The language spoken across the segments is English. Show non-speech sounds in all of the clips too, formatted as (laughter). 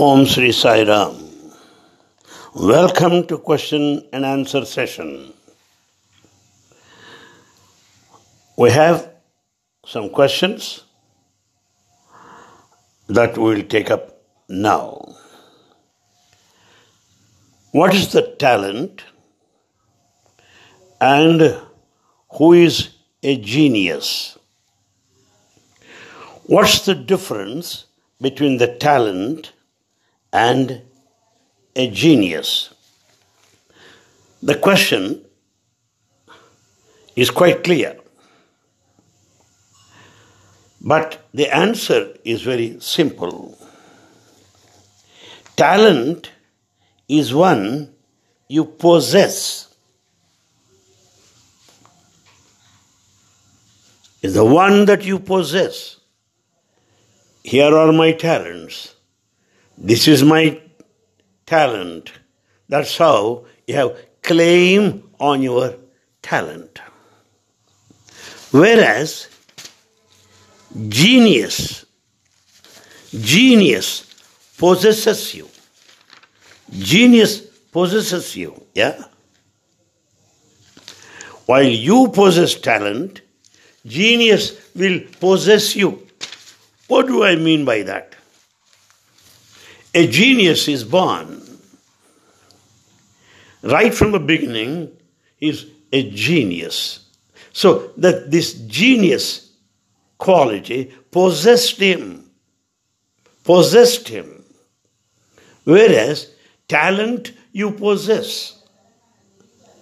Om Sri Sai Ram. Welcome to question and answer session. We have some questions that we will take up now. What is the talent and who is a genius? What's the difference between the talent and a genius? The question is quite clear. But the answer is very simple. Talent is one you possess. Is the one that you possess. Here are my talents. This is my talent. That's how you have claim on your talent. Whereas genius, genius possesses you. Genius possesses you, yeah? While you possess talent, genius will possess you. What do I mean by that? A genius is born. Right from the beginning, is a genius. So that this genius quality possessed him. Possessed him. Whereas talent you possess.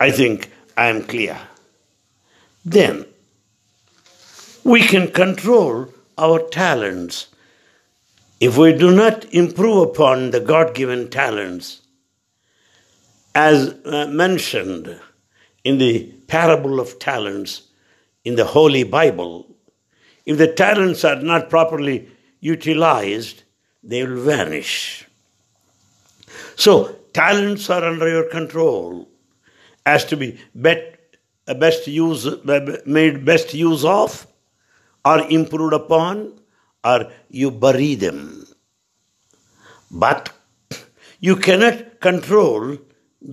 I think I am clear. Then we can control our talents. If we do not improve upon the God given talents, as uh, mentioned in the parable of talents in the Holy Bible, if the talents are not properly utilized, they will vanish. So, talents are under your control as to be bet, uh, best use, uh, made best use of, or improved upon, or you bury them. But you cannot control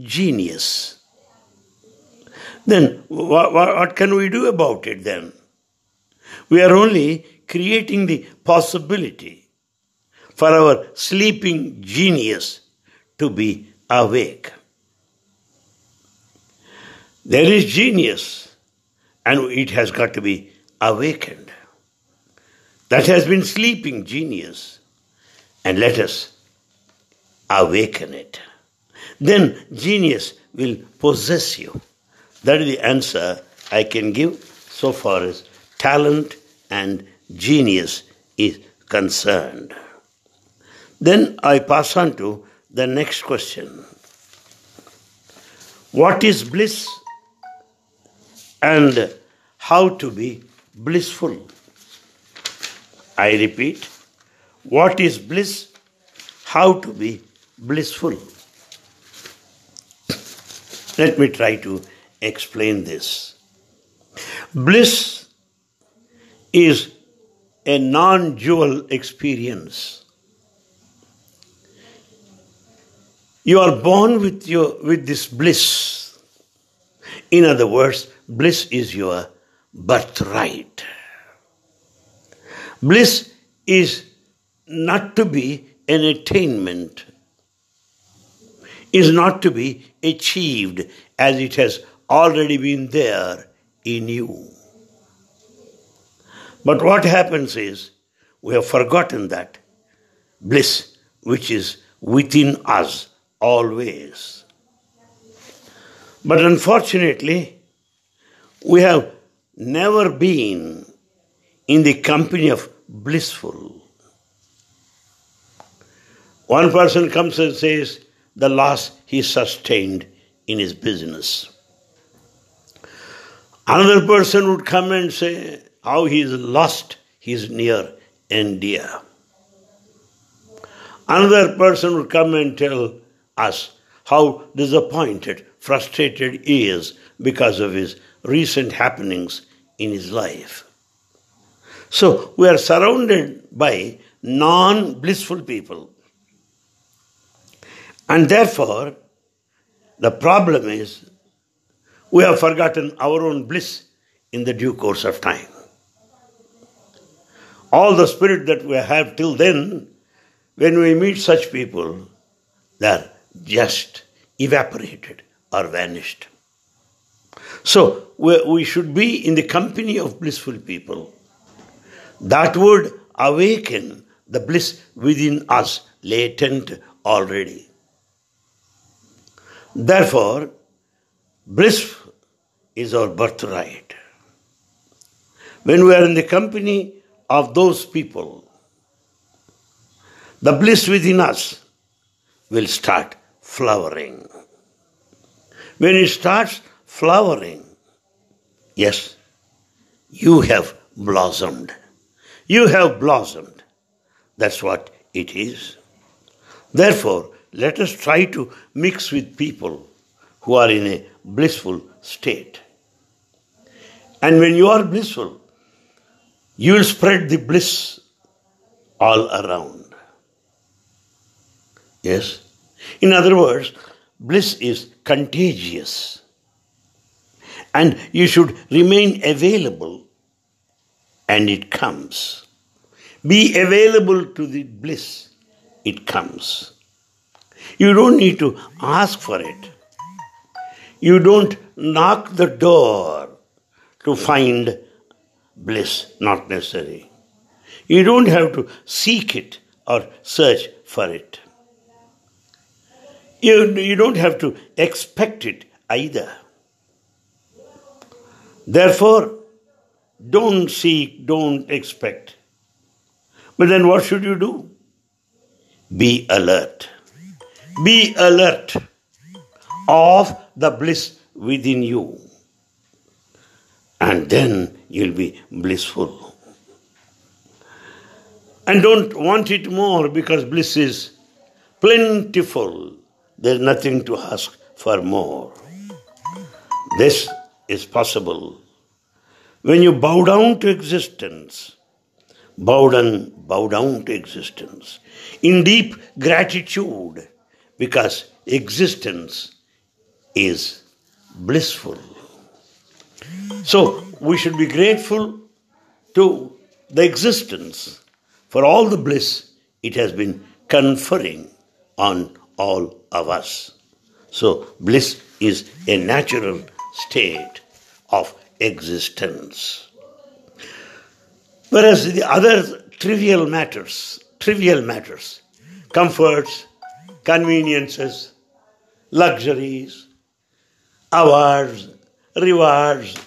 genius. Then, what, what can we do about it then? We are only creating the possibility for our sleeping genius to be awake. There is genius, and it has got to be awakened. That has been sleeping genius, and let us awaken it. Then genius will possess you. That is the answer I can give so far as talent and genius is concerned. Then I pass on to the next question What is bliss and how to be blissful? I repeat, what is bliss? How to be blissful? Let me try to explain this. Bliss is a non dual experience. You are born with, your, with this bliss. In other words, bliss is your birthright. Bliss is not to be an attainment, is not to be achieved as it has already been there in you. But what happens is we have forgotten that bliss which is within us always. But unfortunately, we have never been in the company of blissful. One person comes and says the loss he sustained in his business. Another person would come and say how he is lost his near and dear. Another person would come and tell us how disappointed, frustrated he is because of his recent happenings in his life. So we are surrounded by non blissful people. And therefore, the problem is we have forgotten our own bliss in the due course of time. All the spirit that we have till then, when we meet such people, they're just evaporated or vanished. So we should be in the company of blissful people. That would awaken the bliss within us, latent already. Therefore, bliss is our birthright. When we are in the company of those people, the bliss within us will start flowering. When it starts flowering, yes, you have blossomed. You have blossomed. That's what it is. Therefore, let us try to mix with people who are in a blissful state. And when you are blissful, you will spread the bliss all around. Yes? In other words, bliss is contagious. And you should remain available, and it comes. Be available to the bliss, it comes. You don't need to ask for it. You don't knock the door to find bliss, not necessary. You don't have to seek it or search for it. You, you don't have to expect it either. Therefore, don't seek, don't expect. But then what should you do? Be alert. Be alert of the bliss within you. And then you'll be blissful. And don't want it more because bliss is plentiful. There's nothing to ask for more. This is possible when you bow down to existence. Bow down, bow down to existence in deep gratitude because existence is blissful. So we should be grateful to the existence for all the bliss it has been conferring on all of us. So bliss is a natural state of existence. Whereas the other trivial matters, trivial matters, comforts, conveniences, luxuries, awards, rewards,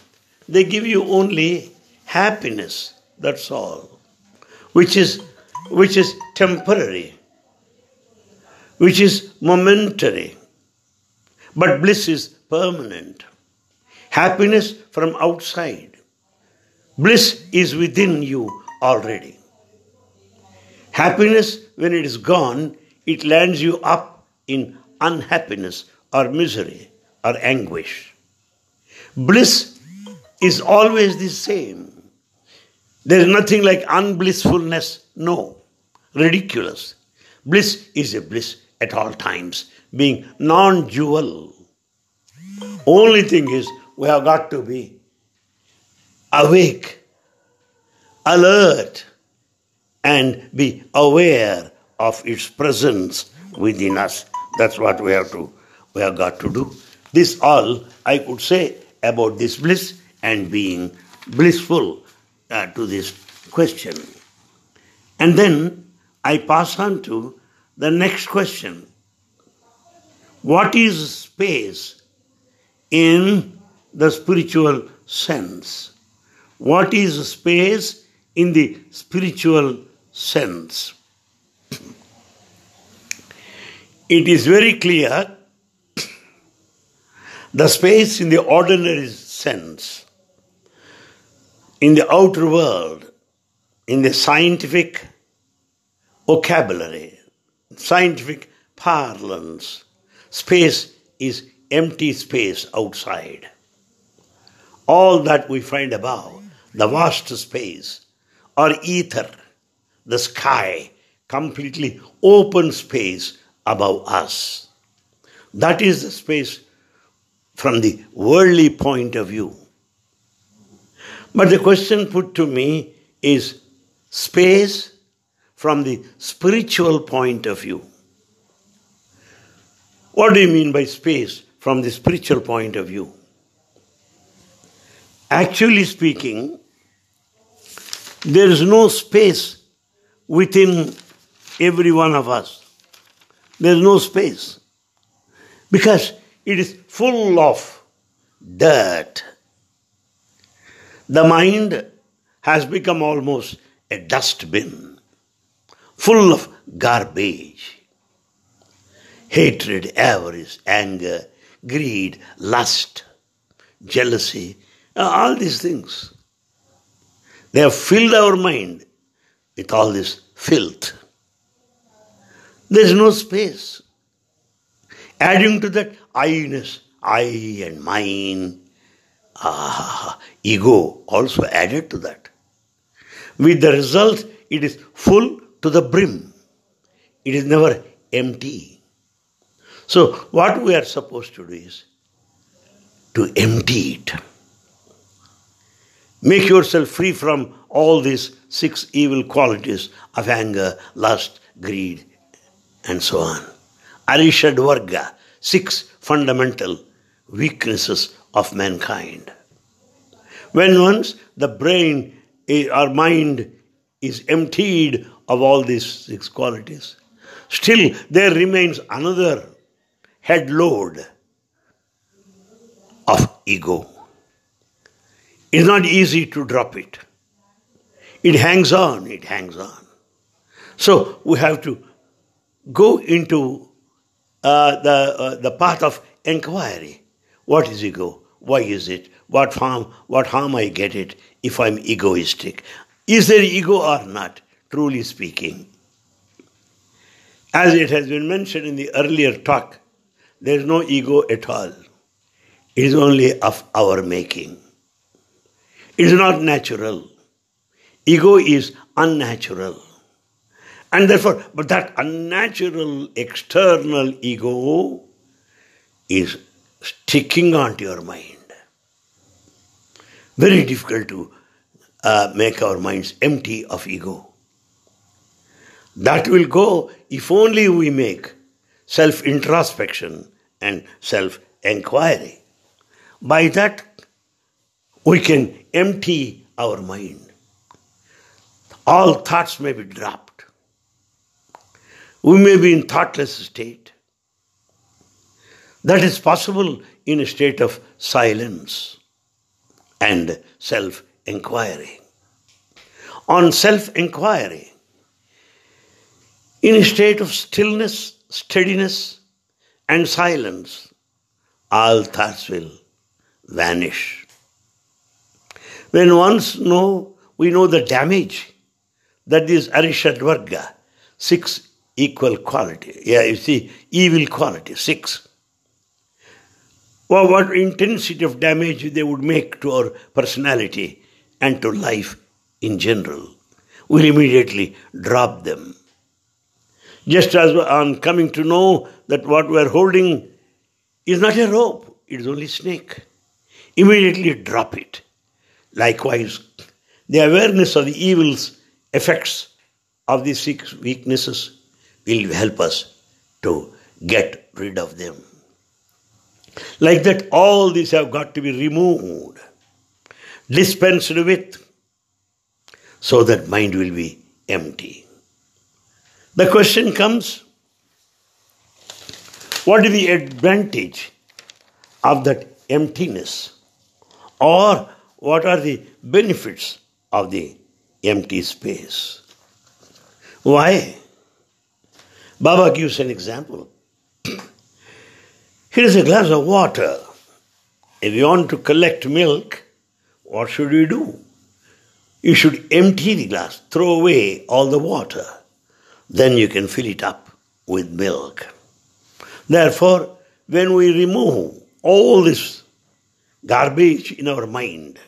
they give you only happiness, that's all, which is, which is temporary, which is momentary. But bliss is permanent. Happiness from outside. Bliss is within you already. Happiness, when it is gone, it lands you up in unhappiness or misery or anguish. Bliss is always the same. There is nothing like unblissfulness. No. Ridiculous. Bliss is a bliss at all times, being non dual. Only thing is, we have got to be awake, alert, and be aware of its presence within us. That's what we have to we have got to do. This all I could say about this bliss and being blissful uh, to this question. And then I pass on to the next question. What is space in the spiritual sense? What is space in the spiritual sense? It is very clear the space in the ordinary sense, in the outer world, in the scientific vocabulary, scientific parlance, space is empty space outside. All that we find above, the vast space, or ether, the sky, completely open space above us. That is the space from the worldly point of view. But the question put to me is space from the spiritual point of view. What do you mean by space from the spiritual point of view? Actually speaking, there is no space within every one of us. There is no space because it is full of dirt. The mind has become almost a dustbin full of garbage. Hatred, avarice, anger, greed, lust, jealousy, all these things. They have filled our mind with all this filth. There is no space. Adding to that, I-ness, I and mine, ah, ego also added to that. With the result, it is full to the brim. It is never empty. So, what we are supposed to do is to empty it. Make yourself free from all these six evil qualities of anger, lust, greed, and so on. Arishad Varga, six fundamental weaknesses of mankind. When once the brain eh, our mind is emptied of all these six qualities, still there remains another head load of ego. It's not easy to drop it. It hangs on, it hangs on. So we have to go into uh, the, uh, the path of inquiry. What is ego? Why is it? What harm, what harm I get it if I'm egoistic? Is there ego or not, truly speaking? As it has been mentioned in the earlier talk, there is no ego at all. It is only of our making. Is not natural. Ego is unnatural. And therefore, but that unnatural external ego is sticking onto your mind. Very difficult to uh, make our minds empty of ego. That will go if only we make self introspection and self inquiry. By that, we can empty our mind. All thoughts may be dropped. We may be in thoughtless state. That is possible in a state of silence and self inquiry. On self inquiry, in a state of stillness, steadiness, and silence, all thoughts will vanish. When once know, we know the damage that is Arishadvarga, six equal quality. Yeah, you see, evil quality, six. Well, what intensity of damage they would make to our personality and to life in general. We'll immediately drop them. Just as on coming to know that what we are holding is not a rope, it is only snake. Immediately drop it. Likewise, the awareness of the evils, effects of these six weaknesses will help us to get rid of them. Like that, all these have got to be removed, dispensed with, so that mind will be empty. The question comes what is the advantage of that emptiness? Or what are the benefits of the empty space? Why? Baba gives an example. (clears throat) Here is a glass of water. If you want to collect milk, what should you do? You should empty the glass, throw away all the water. Then you can fill it up with milk. Therefore, when we remove all this garbage in our mind,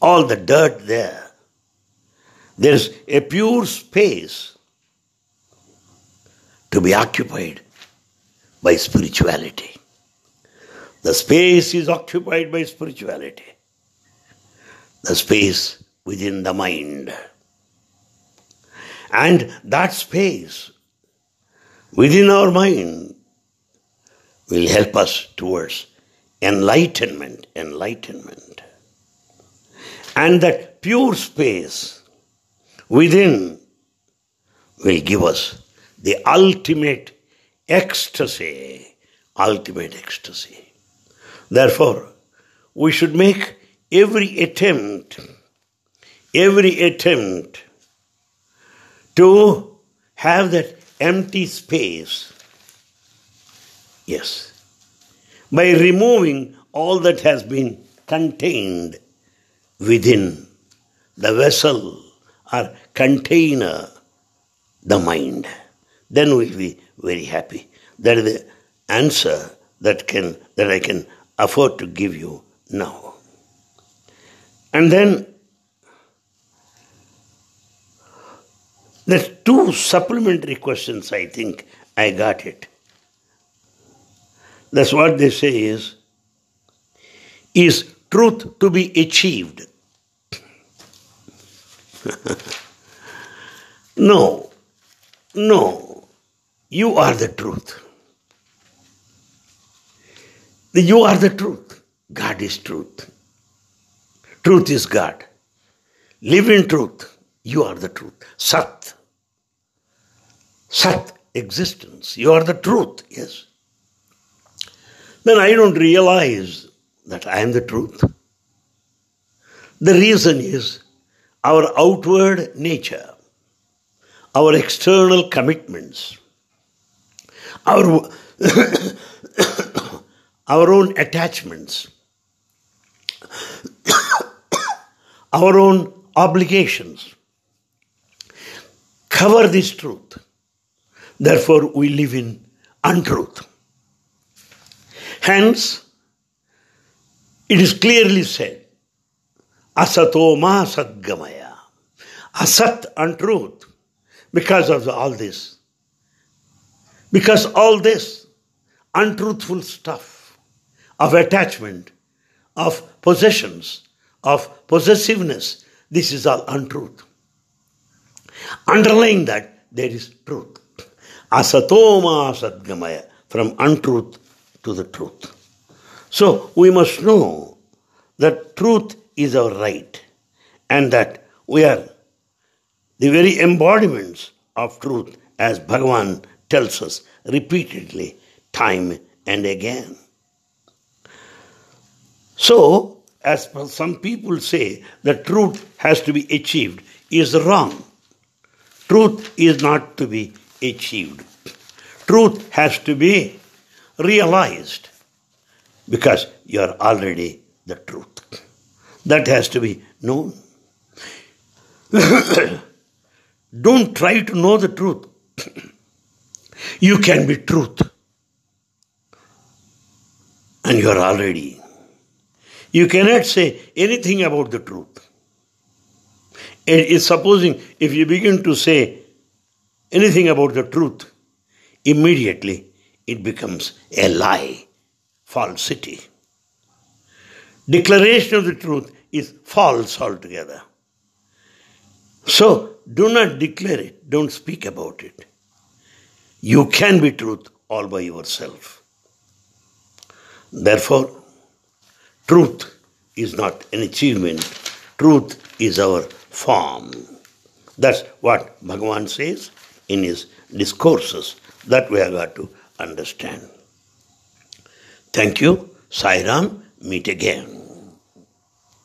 all the dirt there, there's a pure space to be occupied by spirituality. The space is occupied by spirituality. The space within the mind. And that space within our mind will help us towards enlightenment, enlightenment. And that pure space within will give us the ultimate ecstasy, ultimate ecstasy. Therefore, we should make every attempt, every attempt to have that empty space. Yes. By removing all that has been contained within the vessel or container, the mind, then we'll be very happy. That is the answer that can that I can afford to give you now. And then There's two supplementary questions, I think I got it. That's what they say is Is truth to be achieved? (laughs) no, no, you are the truth. You are the truth. God is truth. Truth is God. Live in truth. You are the truth. Sat. Sat, existence. You are the truth, yes. Then I don't realize that I am the truth. The reason is our outward nature, our external commitments, our, (coughs) our own attachments, (coughs) our own obligations cover this truth. Therefore, we live in untruth. Hence, it is clearly said, Asato ma sadgamaya. Asat, untruth, because of all this. Because all this untruthful stuff of attachment, of possessions, of possessiveness, this is all untruth. Underlying that, there is truth. Asatoma sadgamaya, from untruth to the truth. So we must know that truth is our right and that we are the very embodiments of truth as Bhagavan tells us repeatedly, time and again. So, as some people say, the truth has to be achieved is wrong. Truth is not to be achieved. Truth has to be realized because you are already the truth. That has to be known. (coughs) Don't try to know the truth. (coughs) you can be truth. And you are already. You cannot say anything about the truth. It's supposing if you begin to say anything about the truth, immediately it becomes a lie, falsity. Declaration of the truth is false altogether. So do not declare it, don't speak about it. You can be truth all by yourself. Therefore, truth is not an achievement, truth is our form. That's what Bhagavan says in his discourses. That we have got to understand. Thank you. Sairam, Meet again.